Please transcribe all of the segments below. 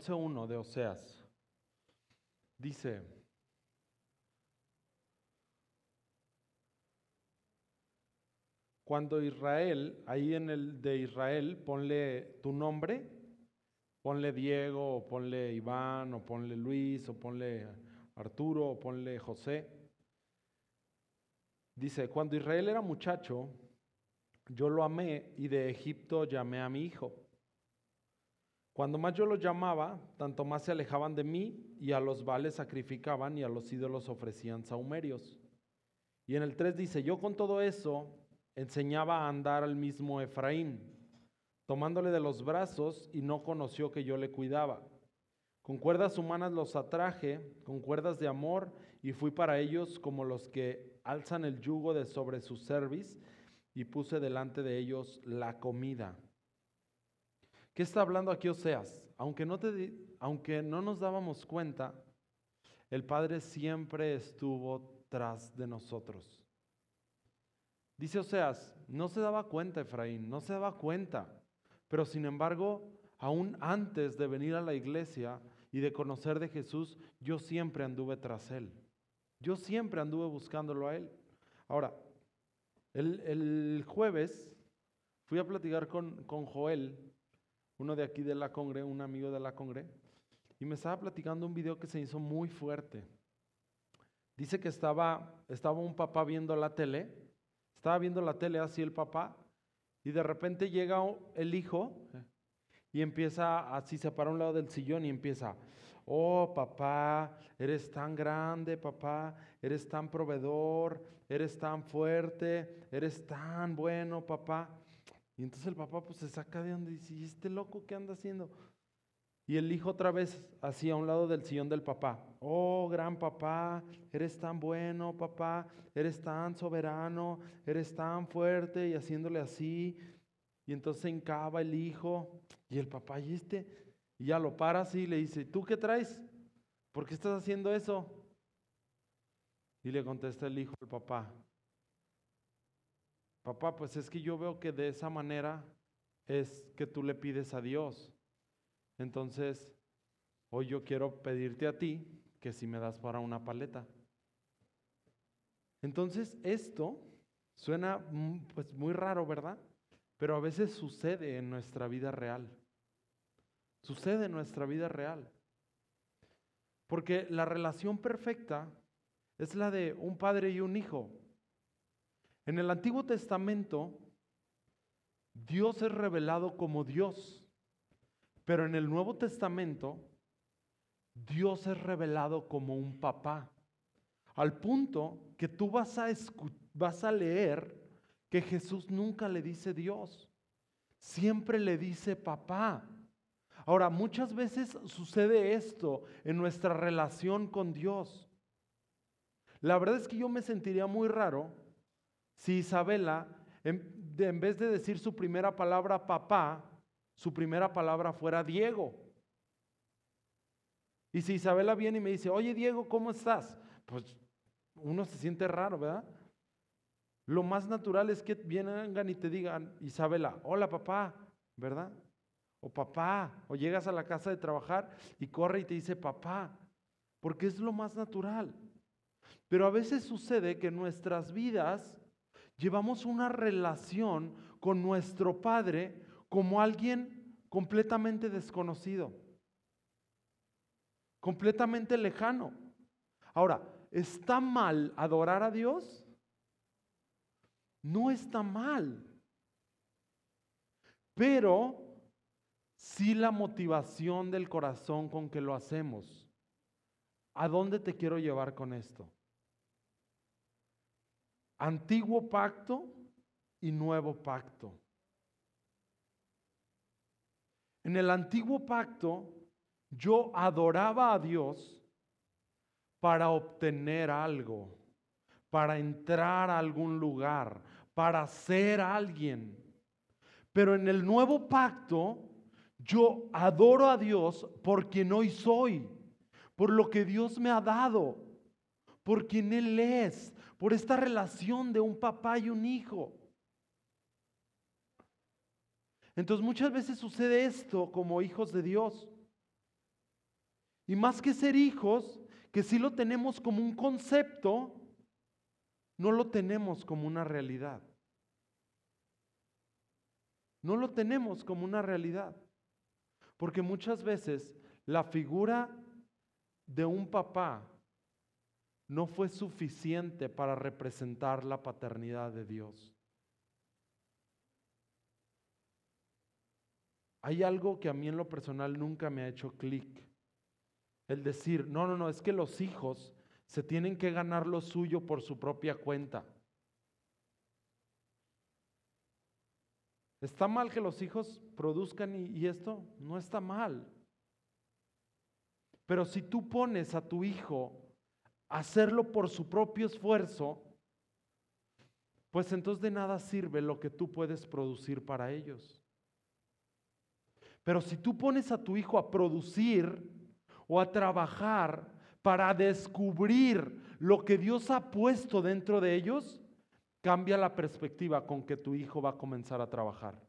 11.1 de Oseas. Dice, cuando Israel, ahí en el de Israel, ponle tu nombre, ponle Diego, ponle Iván, o ponle Luis, o ponle Arturo, ponle José. Dice, cuando Israel era muchacho, yo lo amé y de Egipto llamé a mi hijo. Cuando más yo los llamaba, tanto más se alejaban de mí y a los vales sacrificaban y a los ídolos ofrecían saumerios. Y en el 3 dice, yo con todo eso enseñaba a andar al mismo Efraín, tomándole de los brazos y no conoció que yo le cuidaba. Con cuerdas humanas los atraje, con cuerdas de amor, y fui para ellos como los que alzan el yugo de sobre su cerviz y puse delante de ellos la comida. ¿Qué está hablando aquí Oseas? Aunque no, te, aunque no nos dábamos cuenta, el Padre siempre estuvo tras de nosotros. Dice Oseas, no se daba cuenta Efraín, no se daba cuenta, pero sin embargo, aún antes de venir a la iglesia y de conocer de Jesús, yo siempre anduve tras él. Yo siempre anduve buscándolo a él. Ahora, el, jueves fui a platicar con, con, Joel, uno de aquí de la Congre, un amigo de la Congre, y me estaba platicando un video que se hizo muy fuerte. Dice que estaba, estaba un papá viendo la tele, estaba viendo la tele así el papá, y de repente llega el hijo y empieza así, se para a un lado del sillón y empieza, oh papá, eres tan grande, papá, eres tan proveedor, eres tan fuerte, eres tan bueno, papá. Y entonces el papá pues se saca de donde dice, ¿y este loco qué anda haciendo? Y el hijo otra vez así a un lado del sillón del papá. Oh, gran papá, eres tan bueno, papá, eres tan soberano, eres tan fuerte y haciéndole así. Y entonces encaba el hijo y el papá, ¿y este? Y ya lo para así y le dice, ¿tú qué traes? ¿Por qué estás haciendo eso? Y le contesta el hijo al papá, papá, pues es que yo veo que de esa manera es que tú le pides a Dios. Entonces, hoy yo quiero pedirte a ti que si me das para una paleta. Entonces, esto suena pues muy raro, ¿verdad? Pero a veces sucede en nuestra vida real. Sucede en nuestra vida real. Porque la relación perfecta es la de un padre y un hijo. En el Antiguo Testamento, Dios es revelado como Dios, pero en el Nuevo Testamento, Dios es revelado como un papá. Al punto que tú vas a, vas a leer que Jesús nunca le dice Dios, siempre le dice papá. Ahora, muchas veces sucede esto en nuestra relación con Dios. La verdad es que yo me sentiría muy raro si Isabela, en, vez de decir su primera palabra papá, su primera palabra fuera Diego. Y si Isabela viene y me dice, oye Diego, ¿cómo estás? Pues uno se siente raro, ¿verdad? Lo más natural es que vengan y te digan, Isabela, hola papá, ¿verdad? O papá, o llegas a la casa de trabajar y corre y te dice papá, porque es lo más natural. Pero a veces sucede que en nuestras vidas llevamos una relación con nuestro Padre como alguien completamente desconocido, completamente lejano. Ahora, ¿está mal adorar a Dios? No está mal. Pero sí la motivación del corazón con que lo hacemos. ¿A dónde te quiero llevar con esto? Antiguo pacto y nuevo pacto. En el antiguo pacto yo adoraba a Dios para obtener algo, para entrar a algún lugar, para ser alguien. Pero en el nuevo pacto yo adoro a Dios por quien hoy soy, por lo que Dios me ha dado, por quien Él es, por esta relación de un papá y un hijo. Entonces muchas veces sucede esto como hijos de Dios. Y más que ser hijos, que sí lo tenemos como un concepto, no lo tenemos como una realidad. No lo tenemos como una realidad. Porque muchas veces la figura de un papá no fue suficiente para representar la paternidad de Dios. Hay algo que a mí en lo personal nunca me ha hecho clic. El decir, no, no, no, es que los hijos se tienen que ganar lo suyo por su propia cuenta. ¿Está mal que los hijos produzcan y, esto? No está mal. Pero si tú pones a tu hijo hacerlo por su propio esfuerzo, pues entonces de nada sirve lo que tú puedes producir para ellos. Pero si tú pones a tu hijo a producir o a trabajar para descubrir lo que Dios ha puesto dentro de ellos, cambia la perspectiva con que tu hijo va a comenzar a trabajar.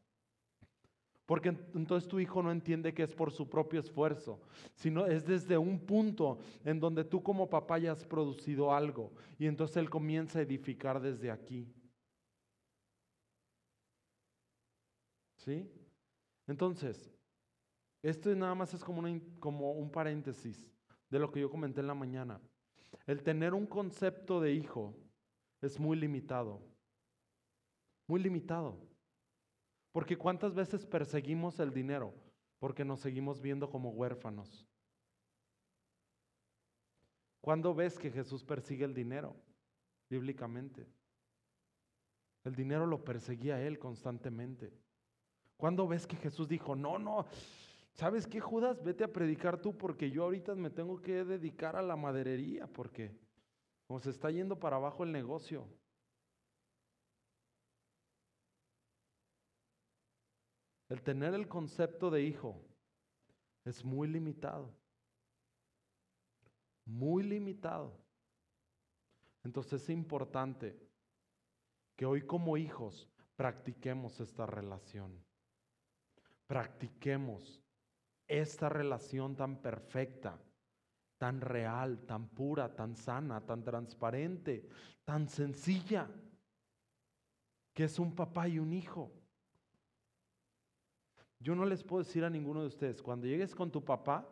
Porque entonces tu hijo no entiende que es por su propio esfuerzo, sino es desde un punto en donde tú como papá ya has producido algo y entonces él comienza a edificar desde aquí. ¿Sí? Entonces, esto nada más es como, como un paréntesis de lo que yo comenté en la mañana. El tener un concepto de hijo es muy limitado. Muy limitado. Porque cuántas veces perseguimos el dinero porque nos seguimos viendo como huérfanos. ¿Cuándo ves que Jesús persigue el dinero? Bíblicamente. El dinero lo perseguía él constantemente. ¿Cuándo ves que Jesús dijo, no, no, ¿Sabes qué, Judas? Vete a predicar tú porque yo ahorita me tengo que dedicar a la maderería porque se está yendo para abajo el negocio. El tener el concepto de hijo es muy limitado. Muy limitado. Entonces es importante que hoy como hijos practiquemos esta relación. Practiquemos esta relación tan perfecta, tan real, tan pura, tan sana, tan transparente, tan sencilla, que es un papá y un hijo. Yo no les puedo decir a ninguno de ustedes, cuando llegues con tu papá,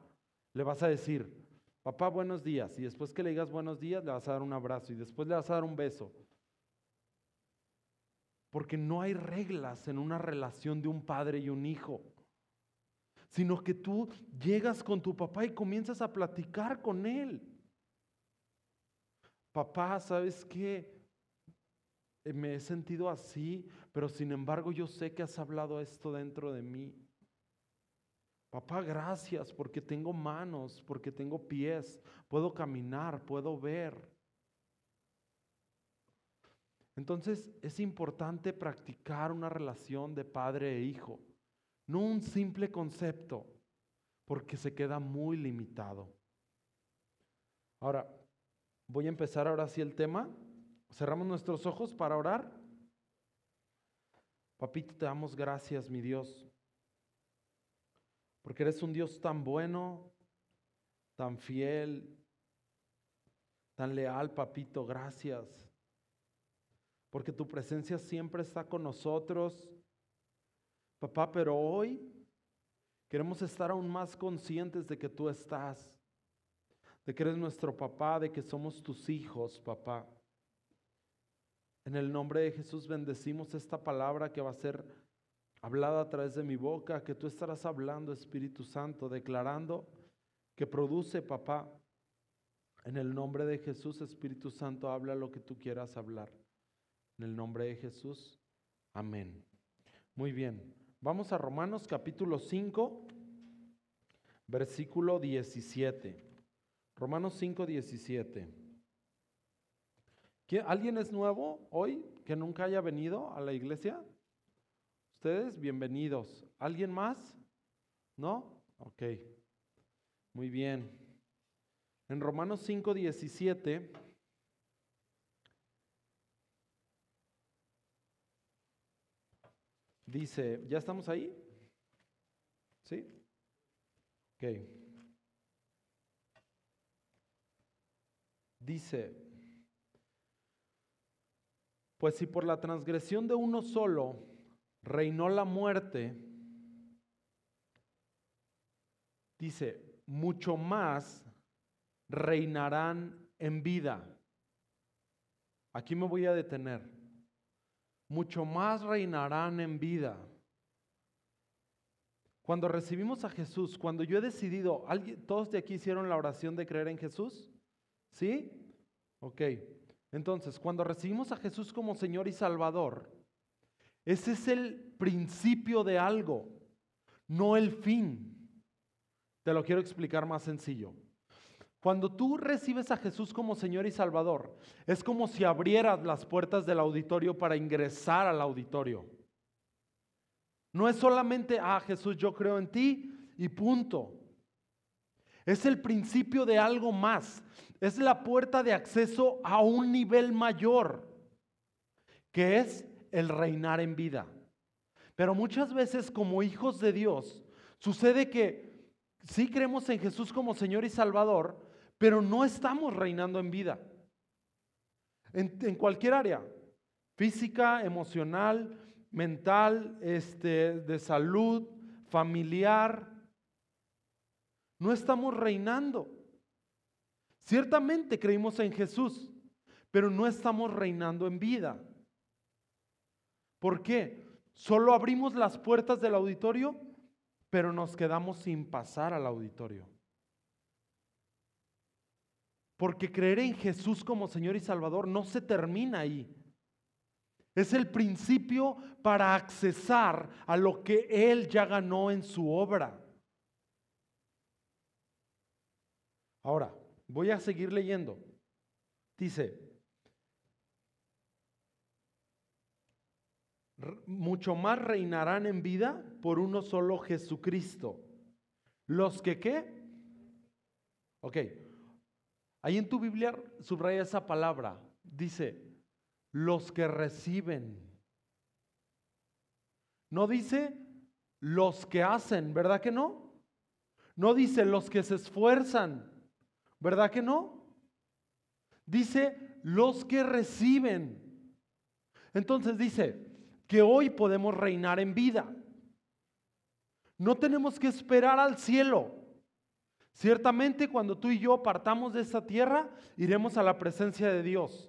le vas a decir, papá, buenos días, y después que le digas buenos días, le vas a dar un abrazo y después le vas a dar un beso. Porque no hay reglas en una relación de un padre y un hijo sino que tú llegas con tu papá y comienzas a platicar con él. Papá, ¿sabes qué? Eh, me he sentido así, pero sin embargo yo sé que has hablado esto dentro de mí. Papá, gracias porque tengo manos, porque tengo pies, puedo caminar, puedo ver. Entonces es importante practicar una relación de padre e hijo no un simple concepto, porque se queda muy limitado. Ahora, voy a empezar ahora sí el tema. Cerramos nuestros ojos para orar. Papito, te damos gracias, mi Dios, porque eres un Dios tan bueno, tan fiel, tan leal, papito, gracias. Porque tu presencia siempre está con nosotros Papá, pero hoy queremos estar aún más conscientes de que tú estás, de que eres nuestro papá, de que somos tus hijos, papá. En el nombre de Jesús bendecimos esta palabra que va a ser hablada a través de mi boca, que tú estarás hablando, Espíritu Santo, declarando que produce, papá. En el nombre de Jesús, Espíritu Santo, habla lo que tú quieras hablar. En el nombre de Jesús, amén. Muy bien. Vamos a Romanos capítulo 5, versículo 17. Romanos 5, 17. ¿Alguien es nuevo hoy que nunca haya venido a la iglesia? Ustedes, bienvenidos. ¿Alguien más? ¿No? Ok. Muy bien. En Romanos 5, 17 Dice, ¿ya estamos ahí? ¿Sí? Ok. dice, pues si por la transgresión de uno solo reinó la muerte, dice, mucho más reinarán en vida. Aquí me voy a detener. Mucho más reinarán en vida. Cuando recibimos a Jesús, cuando yo he decidido, ¿alguien, ¿todos de aquí hicieron la oración de creer en Jesús? ¿Sí? Ok. Entonces, cuando recibimos a Jesús como Señor y Salvador, ese es el principio de algo, no el fin. Te lo quiero explicar más sencillo. Cuando tú recibes a Jesús como Señor y Salvador, es como si abrieras las puertas del auditorio para ingresar al auditorio. No es solamente, ah, Jesús, yo creo en ti y punto. Es el principio de algo más. Es la puerta de acceso a un nivel mayor, que es el reinar en vida. Pero muchas veces como hijos de Dios, sucede que sí creemos en Jesús como Señor y Salvador, pero no estamos reinando en vida. En, cualquier área, física, emocional, mental, este, de salud, familiar. No estamos reinando. Ciertamente creímos en Jesús, pero no estamos reinando en vida. ¿Por qué? Solo abrimos las puertas del auditorio, pero nos quedamos sin pasar al auditorio. Porque creer en Jesús como Señor y Salvador no se termina ahí. Es el principio para accesar a lo que Él ya ganó en su obra. Ahora, voy a seguir leyendo. Dice, mucho más reinarán en vida por uno solo Jesucristo. Los que qué? Ok, ahí en tu Biblia subraya esa palabra. Dice, los que reciben. No dice los que hacen, ¿verdad que no? No dice los que se esfuerzan, ¿verdad que no? Dice los que reciben. Entonces dice que hoy podemos reinar en vida. No tenemos que esperar al cielo. Ciertamente cuando tú y yo partamos de esta tierra, iremos a la presencia de Dios.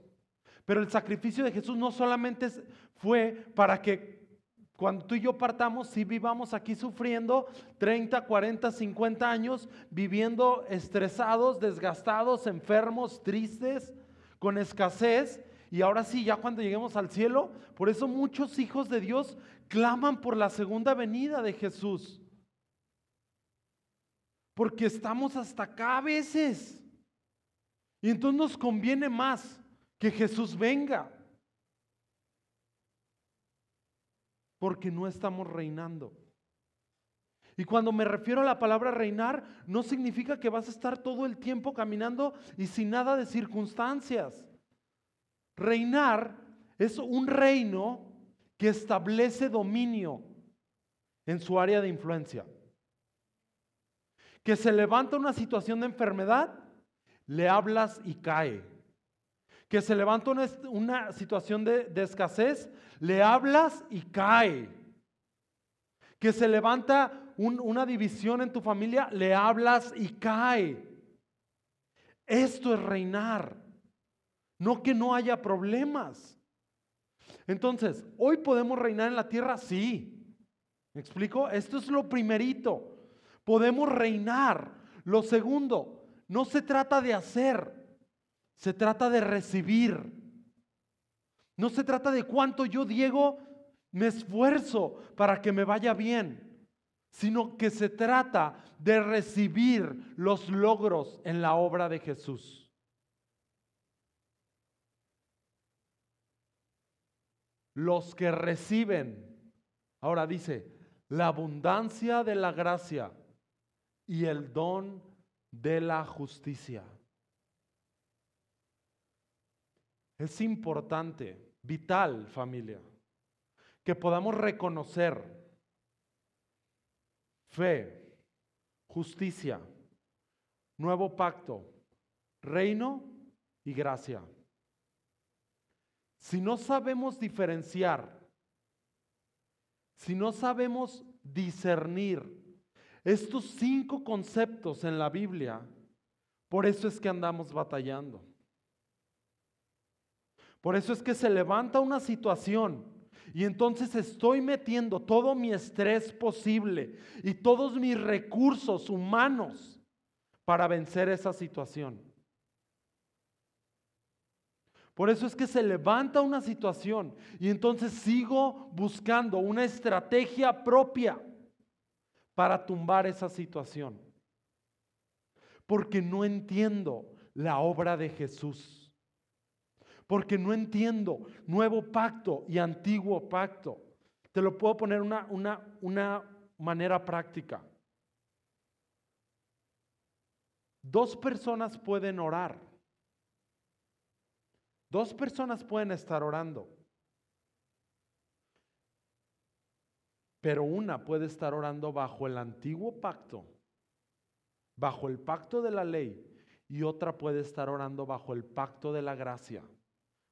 Pero el sacrificio de Jesús no solamente fue para que cuando tú y yo partamos, si vivamos aquí sufriendo 30, 40, 50 años, viviendo estresados, desgastados, enfermos, tristes, con escasez, y ahora sí, ya cuando lleguemos al cielo, por eso muchos hijos de Dios claman por la segunda venida de Jesús. Porque estamos hasta acá a veces. Y entonces nos conviene más que Jesús venga. Porque no estamos reinando. Y cuando me refiero a la palabra reinar, no significa que vas a estar todo el tiempo caminando y sin nada de circunstancias. Reinar es un reino que establece dominio en su área de influencia. Que se levanta una situación de enfermedad, le hablas y cae que se levanta una, situación de, escasez, le hablas y cae. Que se levanta una división en tu familia, le hablas y cae. Esto es reinar, no que no haya problemas. Entonces, ¿hoy podemos reinar en la tierra? Sí. ¿Me explico? Esto es lo primerito. Podemos reinar. Lo segundo, no se trata de hacer, se trata de recibir. No se trata de cuánto yo, Diego, me esfuerzo para que me vaya bien, sino que se trata de recibir los logros en la obra de Jesús. Los que reciben, ahora dice, la abundancia de la gracia y el don de la justicia. Es importante, vital familia, que podamos reconocer fe, justicia, nuevo pacto, reino y gracia. Si no sabemos diferenciar, si no sabemos discernir estos cinco conceptos en la Biblia, por eso es que andamos batallando. Por eso es que se levanta una situación y entonces estoy metiendo todo mi estrés posible y todos mis recursos humanos para vencer esa situación. Por eso es que se levanta una situación y entonces sigo buscando una estrategia propia para tumbar esa situación. Porque no entiendo la obra de Jesús. Porque no entiendo nuevo pacto y antiguo pacto. Te lo puedo poner una, una, una manera práctica. Dos personas pueden orar Dos personas pueden estar orando, pero una puede estar orando bajo el antiguo pacto, bajo el pacto de la ley, y otra puede estar orando bajo el pacto de la gracia,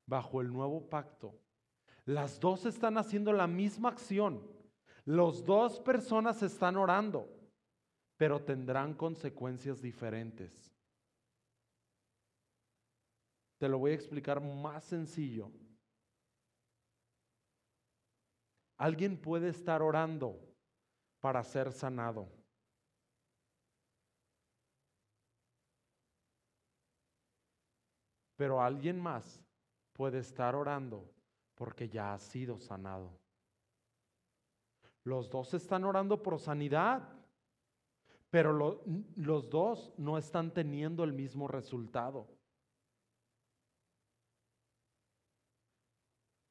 bajo el nuevo pacto. Las dos están haciendo la misma acción. Las dos personas están orando, pero tendrán consecuencias diferentes. Te lo voy a explicar más sencillo. Alguien puede estar orando para ser sanado. Pero alguien más puede estar orando porque ya ha sido sanado. Los dos están orando por sanidad, pero los dos no están teniendo el mismo resultado.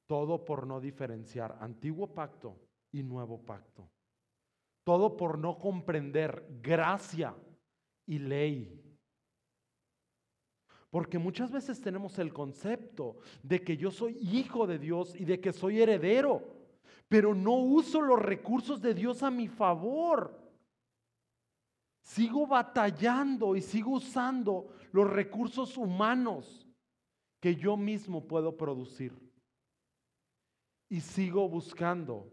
Todo por no diferenciar antiguo pacto y nuevo pacto. Todo por no comprender gracia y ley. Porque muchas veces tenemos el concepto de que yo soy hijo de Dios y de que soy heredero, pero no uso los recursos de Dios a mi favor. Sigo batallando y sigo usando los recursos humanos que yo mismo puedo producir y sigo buscando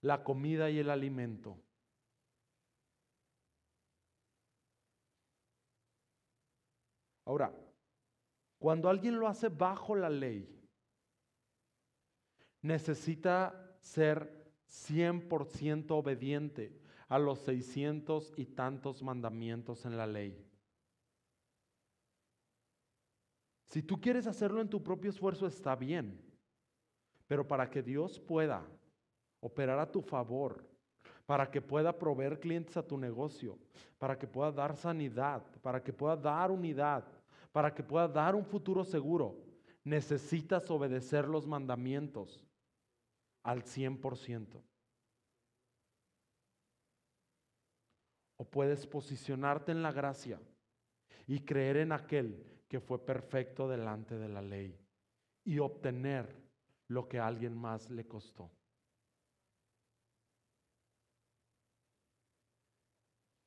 la comida y el alimento. Ahora, cuando alguien lo hace bajo la ley, necesita ser 100% obediente a los 600 y tantos mandamientos en la ley. Si tú quieres hacerlo en tu propio esfuerzo, está bien. Pero para que Dios pueda operar a tu favor, para que pueda proveer clientes a tu negocio, para que pueda dar sanidad, para que pueda dar unidad, para que pueda dar un futuro seguro, necesitas obedecer los mandamientos al 100%. O puedes posicionarte en la gracia y creer en aquel que fue perfecto delante de la ley y obtener lo que a alguien más le costó.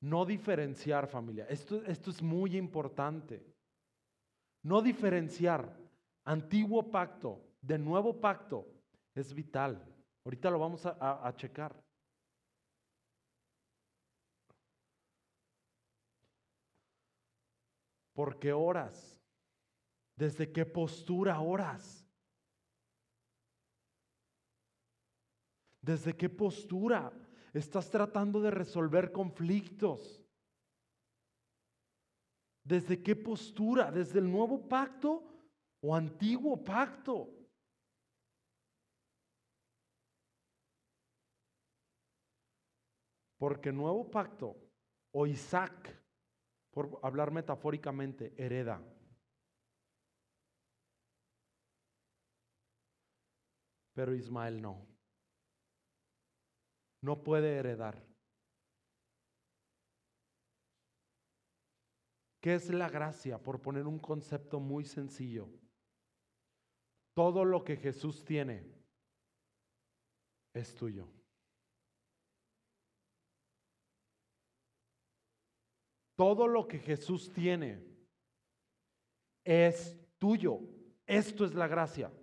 No diferenciar familia. Esto, esto es muy importante. No diferenciar antiguo pacto de nuevo pacto es vital. Ahorita lo vamos a, a checar. ¿Por qué oras? ¿Desde qué postura oras? ¿Desde qué postura estás tratando de resolver conflictos? ¿Desde qué postura? ¿Desde el nuevo pacto o antiguo pacto? Porque nuevo pacto o Isaac, por hablar metafóricamente, hereda. Pero Ismael no no puede heredar. ¿Qué es la gracia? Por poner un concepto muy sencillo. Todo lo que Jesús tiene es tuyo. Todo lo que Jesús tiene es tuyo. Esto es la gracia.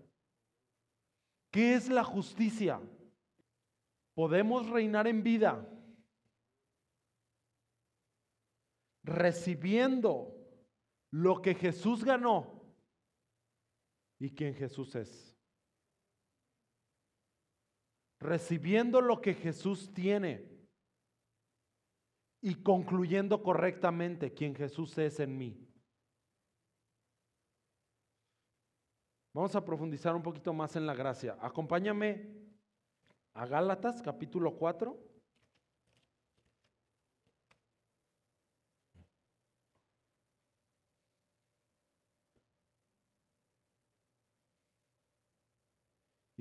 ¿Qué es la justicia? Podemos reinar en vida recibiendo lo que Jesús ganó y quien Jesús es. Recibiendo lo que Jesús tiene y concluyendo correctamente quien Jesús es en mí. Vamos a profundizar un poquito más en la gracia. Acompáñame a Gálatas capítulo 4.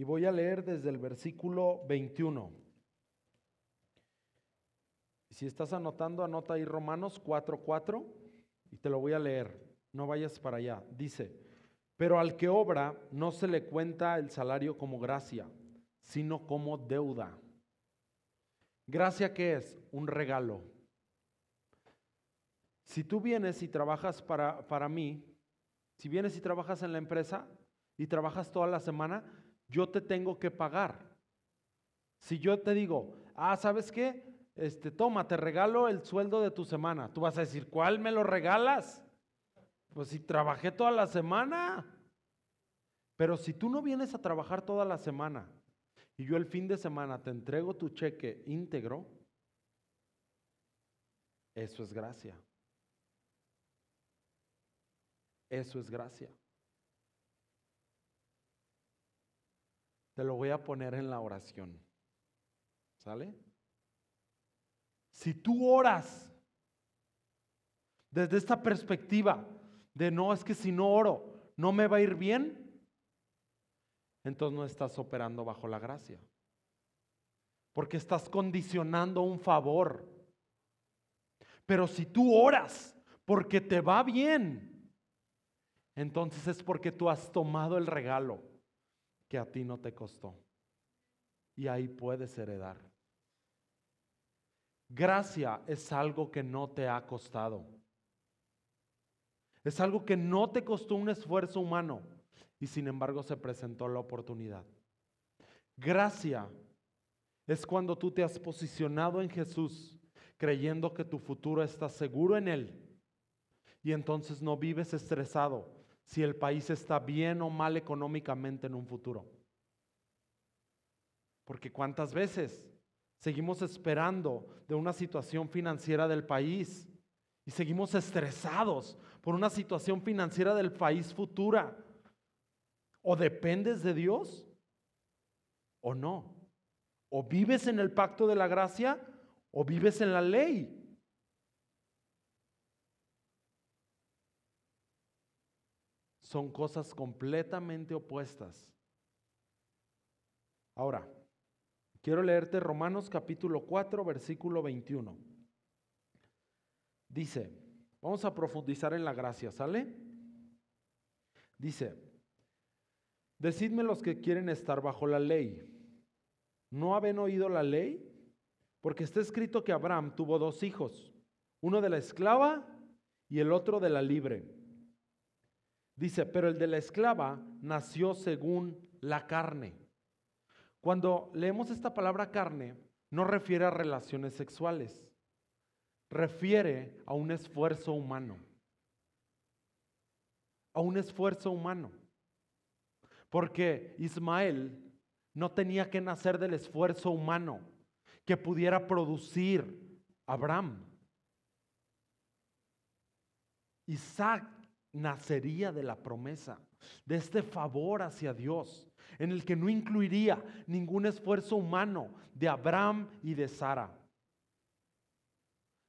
Y voy a leer desde el versículo 21. Si estás anotando, anota ahí Romanos 4:4 y te lo voy a leer. No vayas para allá. Dice, pero al que obra no se le cuenta el salario como gracia, sino como deuda. Gracia qué es? Un regalo. Si tú vienes y trabajas para, para mí, si vienes y trabajas en la empresa y trabajas toda la semana, yo te tengo que pagar. Si yo te digo, ah, ¿sabes qué? Este, toma, te regalo el sueldo de tu semana. Tú vas a decir, ¿cuál me lo regalas? Pues si trabajé toda la semana. Pero si tú no vienes a trabajar toda la semana y yo el fin de semana te entrego tu cheque íntegro, eso es gracia. Eso es gracia. Te lo voy a poner en la oración. ¿Sale? Si tú oras desde esta perspectiva de no, es que si no oro, no me va a ir bien, entonces no estás operando bajo la gracia. Porque estás condicionando un favor. Pero si tú oras porque te va bien, entonces es porque tú has tomado el regalo que a ti no te costó. Y ahí puedes heredar. Gracia es algo que no te ha costado. Es algo que no te costó un esfuerzo humano y sin embargo se presentó la oportunidad. Gracia es cuando tú te has posicionado en Jesús creyendo que tu futuro está seguro en Él y entonces no vives estresado si el país está bien o mal económicamente en un futuro. Porque cuántas veces seguimos esperando de una situación financiera del país y seguimos estresados por una situación financiera del país futura. O dependes de Dios o no. O vives en el pacto de la gracia o vives en la ley. Son cosas completamente opuestas. Ahora, quiero leerte Romanos capítulo 4, versículo 21. Dice, vamos a profundizar en la gracia, ¿sale? Dice, decidme los que quieren estar bajo la ley. ¿No habéis oído la ley? Porque está escrito que Abraham tuvo dos hijos, uno de la esclava y el otro de la libre. Dice, pero el de la esclava nació según la carne. Cuando leemos esta palabra carne, no refiere a relaciones sexuales, refiere a un esfuerzo humano. A un esfuerzo humano. Porque Ismael no tenía que nacer del esfuerzo humano que pudiera producir Abraham. Isaac nacería de la promesa, de este favor hacia Dios, en el que no incluiría ningún esfuerzo humano de Abraham y de Sara.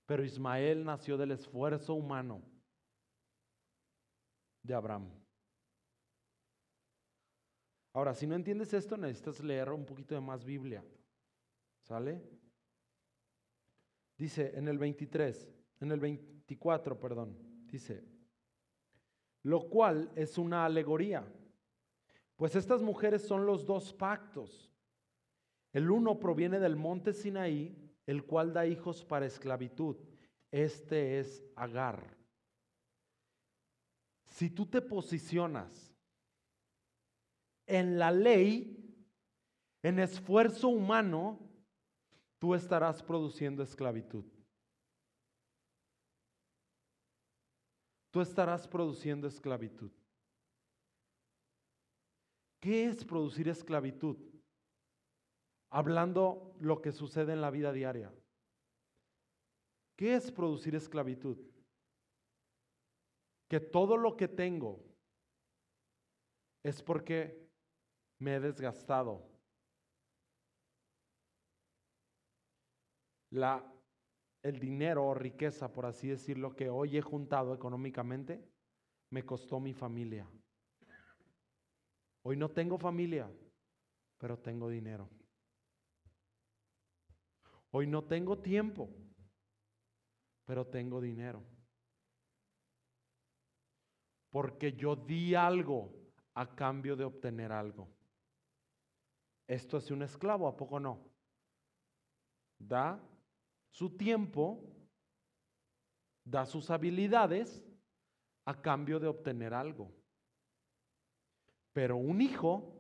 Pero Ismael nació del esfuerzo humano de Abraham. Ahora, si no entiendes esto, necesitas leer un poquito de más Biblia. ¿Sale? Dice en el 23, en el 24, perdón, dice, lo cual es una alegoría. Pues estas mujeres son los dos pactos. El uno proviene del monte Sinaí, el cual da hijos para esclavitud. Este es Agar. Si tú te posicionas en la ley, en esfuerzo humano, tú estarás produciendo esclavitud. Tú estarás produciendo esclavitud. ¿Qué es producir esclavitud? Hablando lo que sucede en la vida diaria. ¿Qué es producir esclavitud? Que todo lo que tengo es porque me he desgastado. La, el dinero o riqueza, por así decirlo, que hoy he juntado económicamente, me costó mi familia. Hoy no tengo familia, pero tengo dinero. Hoy no tengo tiempo, pero tengo dinero. Porque yo di algo a cambio de obtener algo. Esto es un esclavo, ¿a poco no? Da su tiempo, da sus habilidades a cambio de obtener algo. Pero un hijo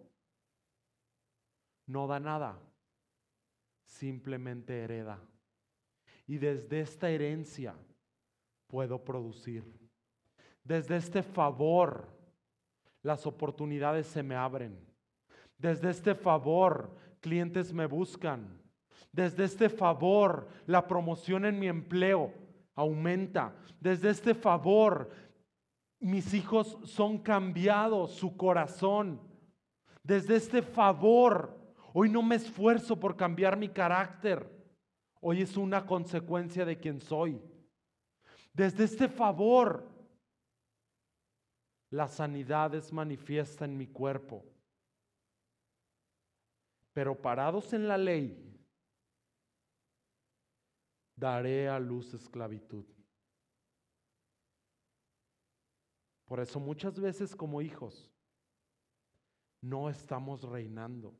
no da nada, simplemente hereda. Y desde esta herencia puedo producir. Desde este favor las oportunidades se me abren. Desde este favor clientes me buscan. Desde este favor la promoción en mi empleo aumenta. Desde este favor mis hijos son cambiados, su corazón. Desde este favor, hoy no me esfuerzo por cambiar mi carácter. Hoy es una consecuencia de quien soy. Desde este favor, la sanidad es manifiesta en mi cuerpo. Pero parados en la ley, daré a luz esclavitud. Por eso muchas veces como hijos no estamos reinando.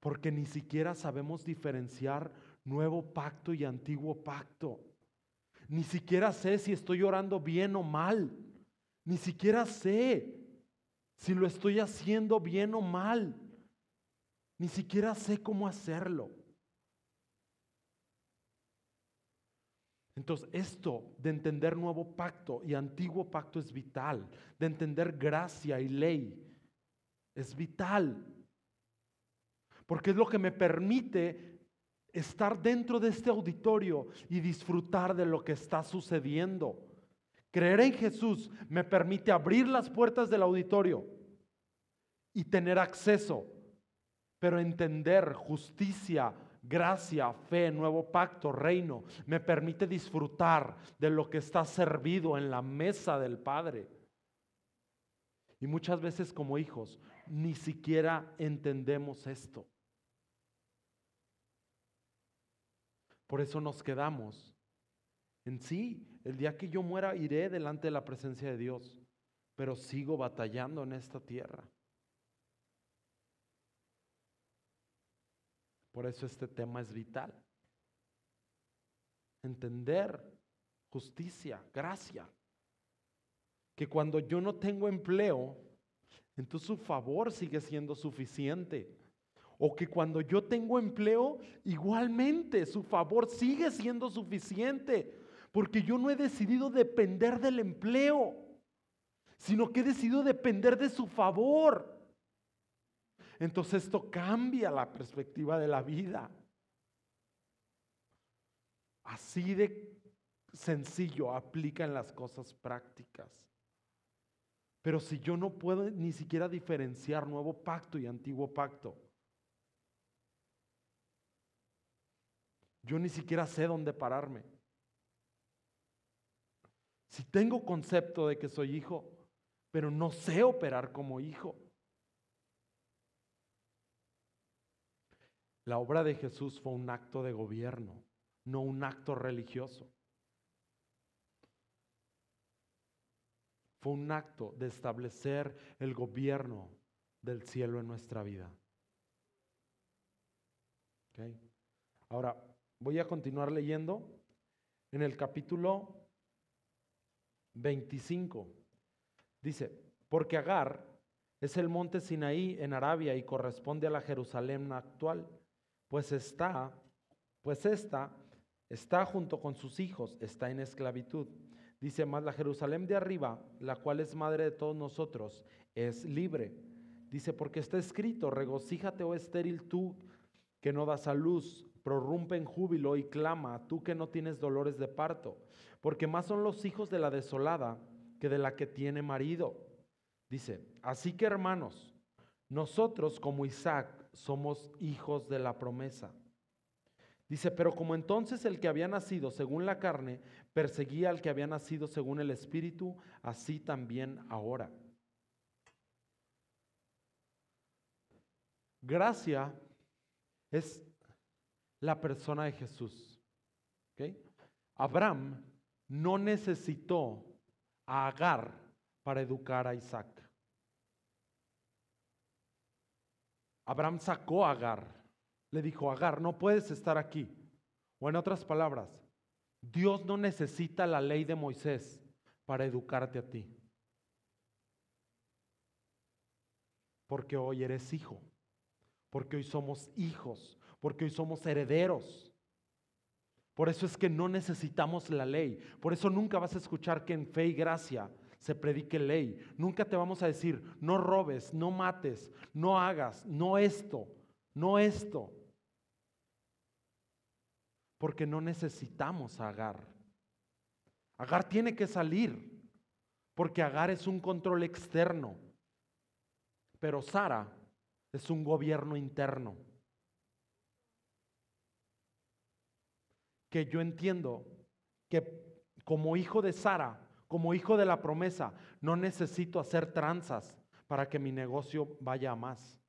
Porque ni siquiera sabemos diferenciar nuevo pacto y antiguo pacto. Ni siquiera sé si estoy orando bien o mal. Ni siquiera sé si lo estoy haciendo bien o mal. Ni siquiera sé cómo hacerlo. Entonces, esto de entender nuevo pacto y antiguo pacto es vital, de entender gracia y ley es vital, porque es lo que me permite estar dentro de este auditorio y disfrutar de lo que está sucediendo. Creer en Jesús me permite abrir las puertas del auditorio y tener acceso, pero entender justicia, gracia, fe, nuevo pacto, reino, me permite disfrutar de lo que está servido en la mesa del Padre. Y muchas veces como hijos ni siquiera entendemos esto. Por eso nos quedamos en sí. El día que yo muera iré delante de la presencia de Dios, pero sigo batallando en esta tierra. Por eso este tema es vital. Entender justicia, gracia. Que cuando yo no tengo empleo, entonces su favor sigue siendo suficiente. O que cuando yo tengo empleo, igualmente su favor sigue siendo suficiente. Porque yo no he decidido depender del empleo, sino que he decidido depender de su favor. Entonces esto cambia la perspectiva de la vida. Así de sencillo aplica en las cosas prácticas. Pero si yo no puedo ni siquiera diferenciar nuevo pacto y antiguo pacto, yo ni siquiera sé dónde pararme. Si tengo concepto de que soy hijo, pero no sé operar como hijo. La obra de Jesús fue un acto de gobierno, no un acto religioso. Fue un acto de establecer el gobierno del cielo en nuestra vida. Ahora, voy a continuar leyendo en el capítulo 25. Dice, porque Agar es el monte Sinaí en Arabia y corresponde a la Jerusalén actual, pues está, pues esta está junto con sus hijos, está en esclavitud. Dice más, la Jerusalén de arriba, la cual es madre de todos nosotros, es libre. Dice, porque está escrito, regocíjate, oh estéril tú que no das a luz, prorrumpe en júbilo y clama, tú que no tienes dolores de parto, porque más son los hijos de la desolada que de la que tiene marido. Dice, así que hermanos, nosotros como Isaac somos hijos de la promesa. Dice, pero como entonces el que había nacido según la carne perseguía al que había nacido según el Espíritu, así también ahora. Gracia es la persona de Jesús. Abraham no necesitó a Agar para educar a Isaac. Abraham sacó a Agar. Le dijo, Agar, no puedes estar aquí. O en otras palabras, Dios no necesita la ley de Moisés para educarte a ti. Porque hoy eres hijo. Porque hoy somos hijos porque hoy somos herederos. Por eso es que no necesitamos la ley. Por eso nunca vas a escuchar que en fe y gracia se predique ley. Nunca te vamos a decir, no robes, no mates, no hagas, no esto, no esto. Porque no necesitamos a Agar. Agar tiene que salir, porque Agar es un control externo. Pero Sara es un gobierno interno. que yo entiendo que como hijo de Sara, como hijo de la promesa, no necesito hacer tranzas para que mi negocio vaya a más.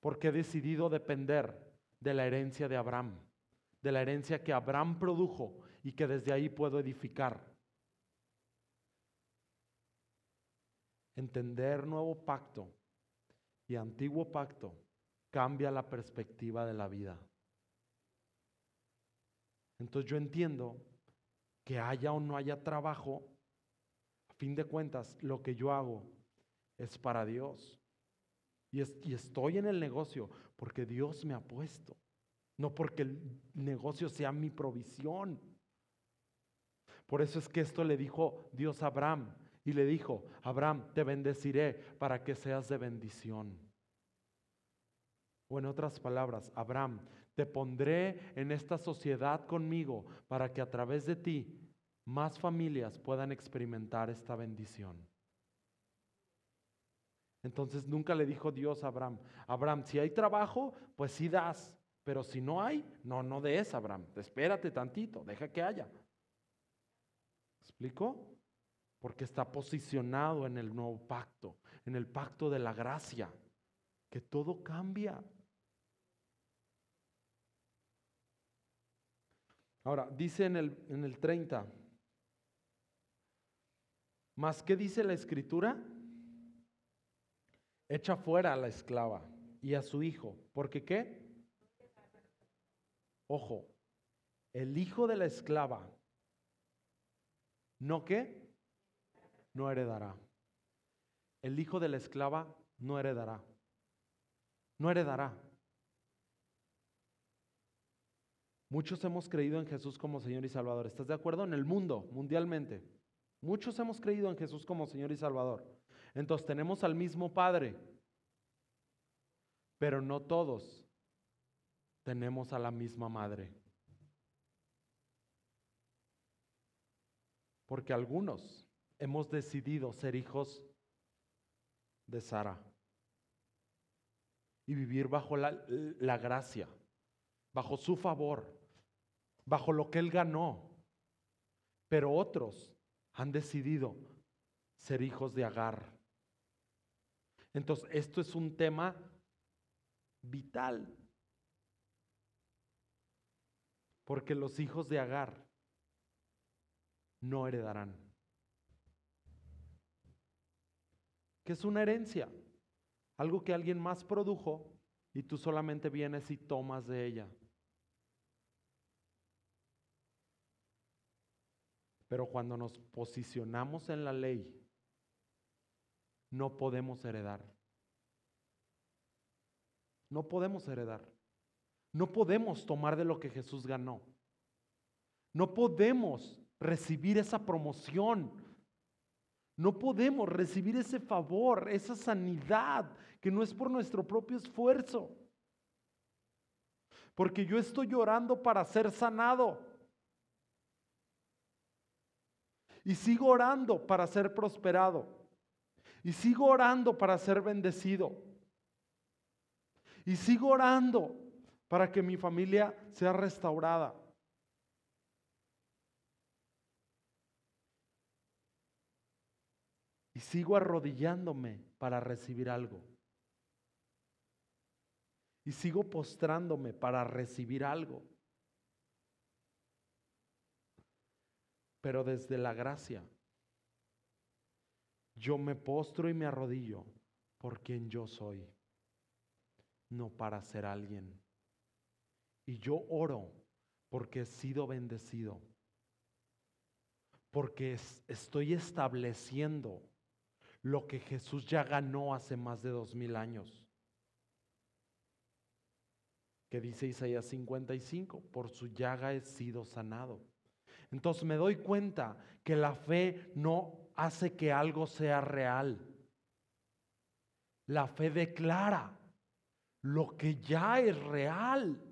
Porque he decidido depender de la herencia de Abraham, de la herencia que Abraham produjo y que desde ahí puedo edificar. Entender nuevo pacto y antiguo pacto cambia la perspectiva de la vida. Entonces yo entiendo que haya o no haya trabajo, a fin de cuentas, lo que yo hago es para Dios. Y, estoy en el negocio porque Dios me ha puesto, no porque el negocio sea mi provisión. Por eso es que esto le dijo Dios a Abraham y le dijo, Abraham, te bendeciré para que seas de bendición. O en otras palabras, Abraham, te pondré en esta sociedad conmigo para que a través de ti más familias puedan experimentar esta bendición. Entonces nunca le dijo Dios a Abraham, Abraham, si hay trabajo, pues sí das, pero si no hay, no, no des, Abraham, espérate tantito, deja que haya. ¿Explico? Porque está posicionado en el nuevo pacto, en el pacto de la gracia, que todo cambia. Ahora, dice en el, en el 30, ¿más qué dice la escritura? Echa fuera a la esclava y a su hijo. ¿Porque qué? Ojo, el hijo de la esclava, ¿no qué? No heredará. El hijo de la esclava no heredará. No heredará. Muchos hemos creído en Jesús como Señor y Salvador. ¿Estás de acuerdo? En el mundo, mundialmente. Muchos hemos creído en Jesús como Señor y Salvador. Entonces tenemos al mismo Padre, pero no todos tenemos a la misma Madre. Porque algunos hemos decidido ser hijos de Sara y vivir bajo la, la gracia, bajo su favor bajo lo que él ganó. Pero otros han decidido ser hijos de Agar. Entonces, esto es un tema vital. Porque los hijos de Agar no heredarán. Que es una herencia, algo que alguien más produjo y tú solamente vienes y tomas de ella. Pero cuando nos posicionamos en la ley, no podemos heredar. No podemos heredar. No podemos tomar de lo que Jesús ganó. No podemos recibir esa promoción. No podemos recibir ese favor, esa sanidad que no es por nuestro propio esfuerzo. Porque yo estoy llorando para ser sanado. Y sigo orando para ser prosperado. Y sigo orando para ser bendecido. Y sigo orando para que mi familia sea restaurada. Y sigo arrodillándome para recibir algo. Y sigo postrándome para recibir algo. Pero desde la gracia, yo me postro y me arrodillo por quien yo soy, no para ser alguien. Y yo oro porque he sido bendecido, porque estoy estableciendo lo que Jesús ya ganó hace más de dos mil años. Que dice Isaías 55, por su llaga he sido sanado. Entonces me doy cuenta que la fe no hace que algo sea real. La fe declara lo que ya es real.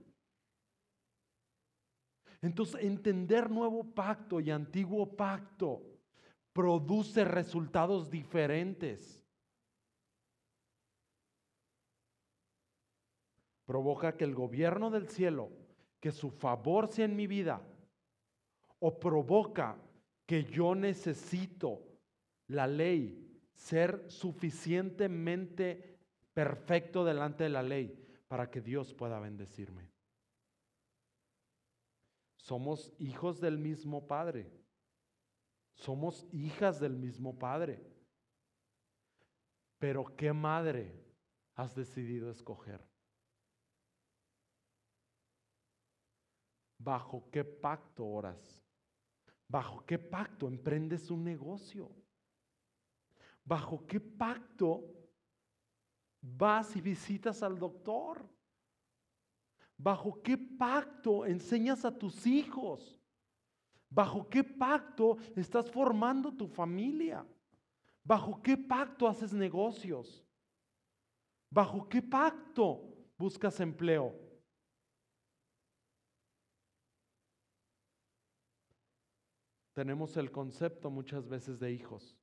Entonces entender nuevo pacto y antiguo pacto produce resultados diferentes. Provoca que el gobierno del cielo, que su favor sea en mi vida, o provoca que yo necesito la ley, ser suficientemente perfecto delante de la ley para que Dios pueda bendecirme. Somos hijos del mismo Padre. Somos hijas del mismo Padre. Pero ¿qué madre has decidido escoger? ¿Bajo qué pacto oras? ¿Bajo qué pacto emprendes un negocio? ¿Bajo qué pacto vas y visitas al doctor? ¿Bajo qué pacto enseñas a tus hijos? ¿Bajo qué pacto estás formando tu familia? ¿Bajo qué pacto haces negocios? ¿Bajo qué pacto buscas empleo? Tenemos el concepto muchas veces de hijos,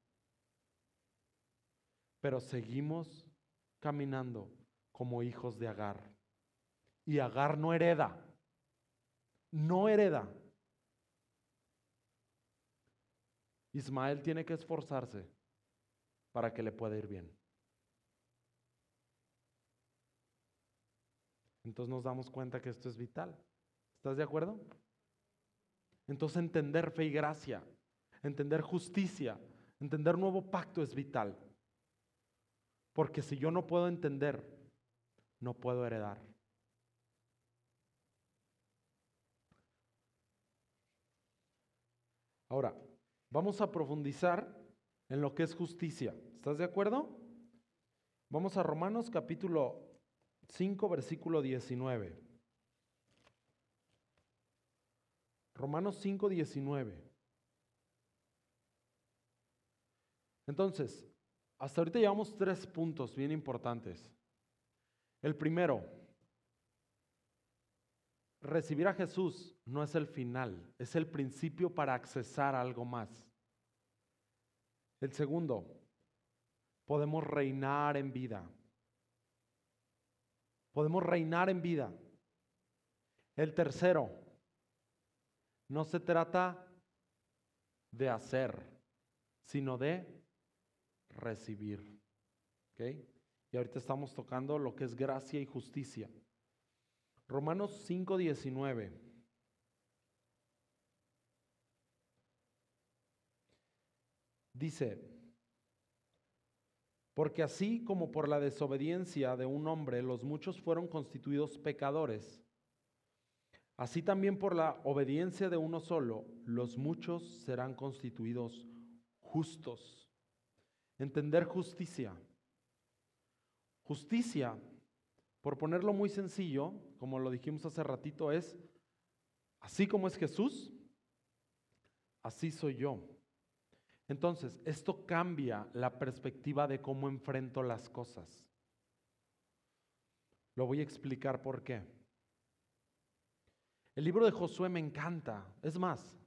pero seguimos caminando como hijos de Agar. Y Agar no hereda, no hereda. Ismael tiene que esforzarse para que le pueda ir bien. Entonces nos damos cuenta que esto es vital. ¿Estás de acuerdo? Entonces entender fe y gracia, entender justicia, entender nuevo pacto es vital. Porque si yo no puedo entender, no puedo heredar. Ahora, Vamos a profundizar en lo que es justicia. ¿Estás de acuerdo? Vamos a Romanos capítulo 5, versículo 19. Romanos 5, 19. Entonces, hasta ahorita llevamos tres puntos bien importantes. El primero, recibir a Jesús no es el final, es el principio para accesar a algo más. El segundo, podemos reinar en vida. Podemos reinar en vida. El tercero, no se trata de hacer, sino de recibir. Y ahorita estamos tocando lo que es gracia y justicia. Romanos 5:19. Dice, porque así como por la desobediencia de un hombre los muchos fueron constituidos pecadores, Así también por la obediencia de uno solo, los muchos serán constituidos justos. Entender justicia. Justicia, por ponerlo muy sencillo, como lo dijimos hace ratito, es así como es Jesús, así soy yo. Entonces, esto cambia la perspectiva de cómo enfrento las cosas. Lo voy a explicar por qué. El libro de Josué me encanta. Es más,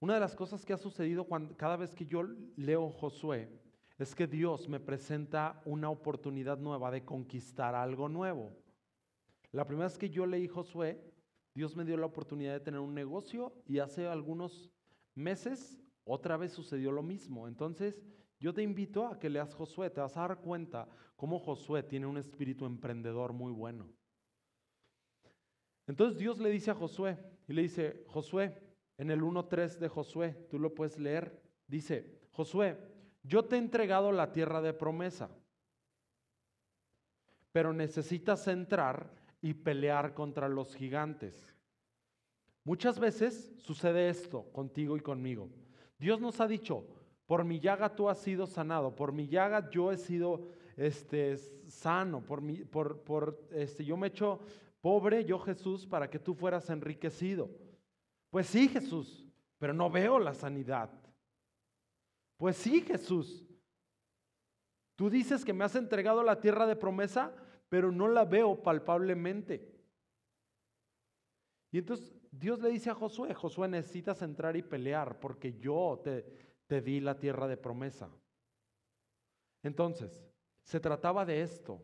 una de las cosas que ha sucedido cada vez que yo leo Josué es que Dios me presenta una oportunidad nueva de conquistar algo nuevo. La primera vez que yo leí Josué, Dios me dio la oportunidad de tener un negocio y hace algunos meses otra vez sucedió lo mismo. Entonces, yo te invito a que leas Josué, te vas a dar cuenta cómo Josué tiene un espíritu emprendedor muy bueno. Entonces Dios le dice a Josué, y le dice, Josué, en el 1.3 de Josué, tú lo puedes leer, dice, Josué, yo te he entregado la tierra de promesa, pero necesitas entrar y pelear contra los gigantes. Muchas veces sucede esto contigo y conmigo. Dios nos ha dicho, por mi llaga tú has sido sanado, por mi llaga yo he sido este, sano, por, mi, por, por este, yo me he hecho pobre, yo Jesús, para que tú fueras enriquecido. Pues sí, Jesús, pero no veo la sanidad. Pues sí, Jesús. Tú dices que me has entregado la tierra de promesa, pero no la veo palpablemente. Y entonces Dios le dice a Josué, Josué necesitas entrar y pelear porque yo te, te di la tierra de promesa. Entonces, se trataba de esto,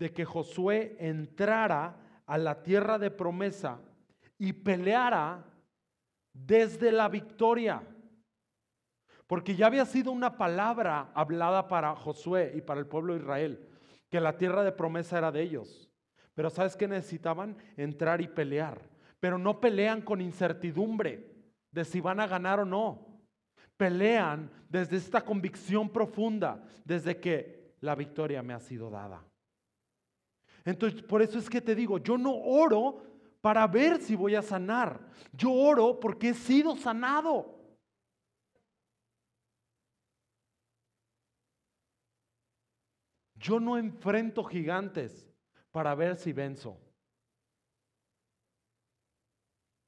de que Josué entrara a la tierra de promesa y peleara desde la victoria. Porque ya había sido una palabra hablada para Josué y para el pueblo de Israel, que la tierra de promesa era de ellos. Pero ¿sabes qué necesitaban? Entrar y pelear. Pero no pelean con incertidumbre de si van a ganar o no pelean desde esta convicción profunda, desde que la victoria me ha sido dada. Entonces, por eso es que te digo, yo no oro para ver si voy a sanar, yo oro porque he sido sanado. Yo no enfrento gigantes para ver si venzo,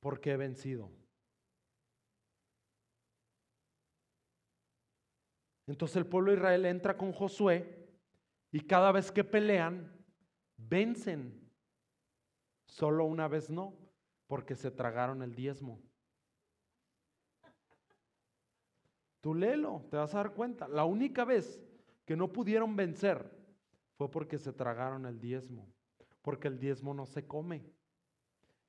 porque he vencido. Entonces el pueblo de Israel entra con Josué y cada vez que pelean, vencen. Solo una vez no, porque se tragaron el diezmo. Tú léelo, te vas a dar cuenta. La única vez que no pudieron vencer fue porque se tragaron el diezmo. Porque el diezmo no se come.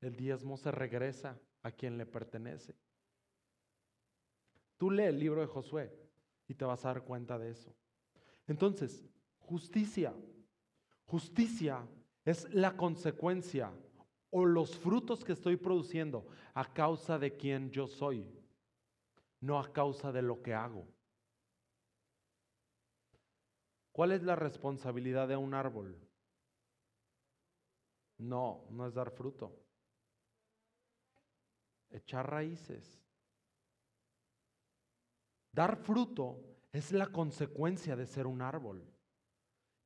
El diezmo se regresa a quien le pertenece. Tú lee el libro de Josué y te vas a dar cuenta de eso. Entonces, justicia. Justicia es la consecuencia o los frutos que estoy produciendo a causa de quien yo soy, no a causa de lo que hago. ¿Cuál es la responsabilidad de un árbol? No, no es dar fruto. Echar raíces. Dar fruto es la consecuencia de ser un árbol.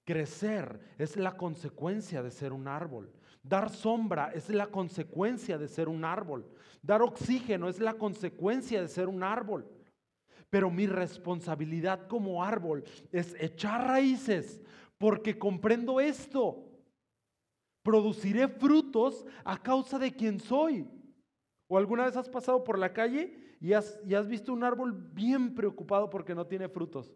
Crecer es la consecuencia de ser un árbol. Dar sombra es la consecuencia de ser un árbol. Dar oxígeno es la consecuencia de ser un árbol. Pero mi responsabilidad como árbol es echar raíces porque comprendo esto. Produciré frutos a causa de quien soy. ¿O alguna vez has pasado por la calle y has, visto un árbol bien preocupado porque no tiene frutos.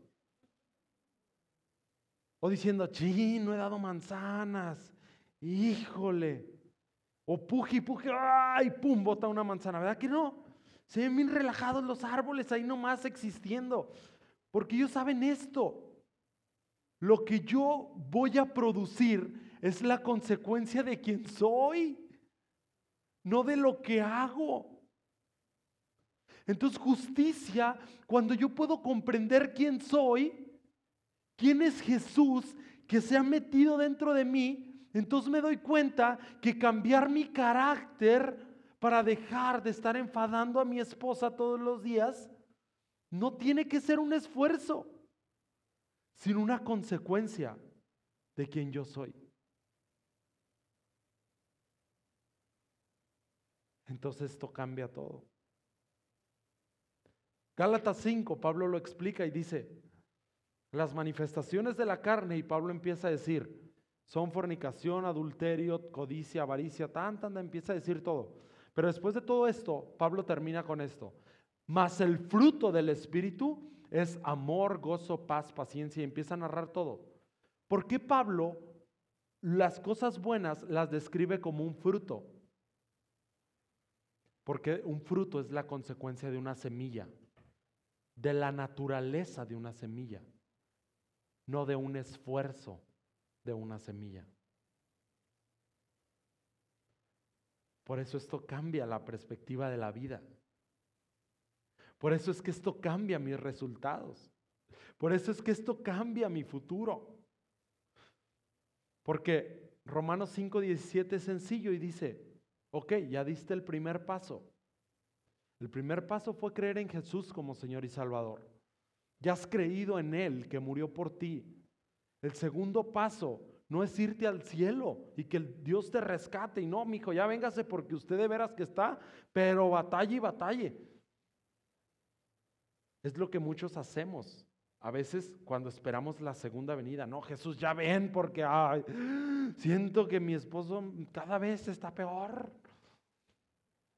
O diciendo, sí, no he dado manzanas, híjole. O puje, puje, ay, pum, bota una manzana, ¿verdad que no? Se ven bien relajados los árboles ahí nomás existiendo. Porque ellos saben esto. Lo que yo voy a producir es la consecuencia de quien soy, no de lo que hago. Entonces justicia, cuando yo puedo comprender quién soy, quién es Jesús que se ha metido dentro de mí, entonces me doy cuenta que cambiar mi carácter para dejar de estar enfadando a mi esposa todos los días no tiene que ser un esfuerzo, sino una consecuencia de quien yo soy. Entonces esto cambia todo. Gálatas 5, Pablo lo explica y dice, las manifestaciones de la carne, y Pablo empieza a decir, son fornicación, adulterio, codicia, avaricia, tan, tan, empieza a decir todo. Pero después de todo esto, Pablo termina con esto. Mas el fruto del Espíritu es amor, gozo, paz, paciencia, y empieza a narrar todo. ¿Por qué Pablo las cosas buenas las describe como un fruto? Porque un fruto es la consecuencia de una semilla, de la naturaleza de una semilla, no de un esfuerzo de una semilla. Por eso esto cambia la perspectiva de la vida. Por eso es que esto cambia mis resultados. Por eso es que esto cambia mi futuro. Porque Romanos 5:17 es sencillo y dice, ok, ya diste el primer paso. El primer paso fue creer en Jesús como Señor y Salvador. Ya has creído en Él que murió por ti. El segundo paso no es irte al cielo y que Dios te rescate. Y no, mi hijo, ya véngase porque usted de veras que está, pero batalle y batalle. Es lo que muchos hacemos. A veces cuando esperamos la segunda venida, no, Jesús, ya ven porque ay, siento que mi esposo cada vez está peor.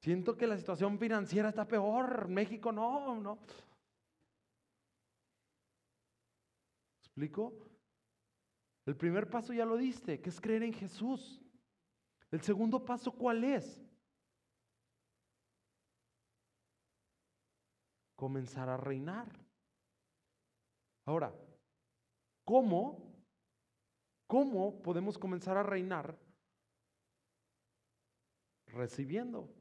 Siento que la situación financiera está peor. México no, no. ¿Explico? El primer paso ya lo diste, que es creer en Jesús. El segundo paso, ¿cuál es? Comenzar a reinar. Ahora, ¿cómo? ¿Cómo podemos comenzar a reinar? Recibiendo,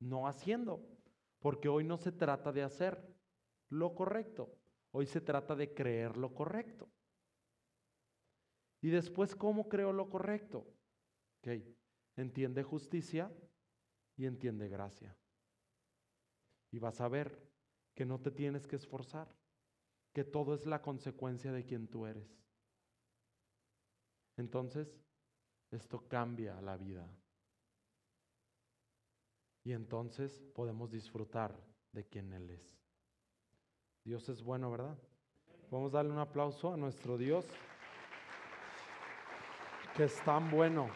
no haciendo. Porque hoy no se trata de hacer lo correcto, hoy se trata de creer lo correcto. Y después, ¿cómo creo lo correcto? Ok, entiende justicia y entiende gracia. Y vas a ver que no te tienes que esforzar, que todo es la consecuencia de quien tú eres. Entonces, esto cambia la vida. Y entonces podemos disfrutar de quien Él es. Dios es bueno, ¿verdad? Vamos a darle un aplauso a nuestro Dios, que es tan bueno.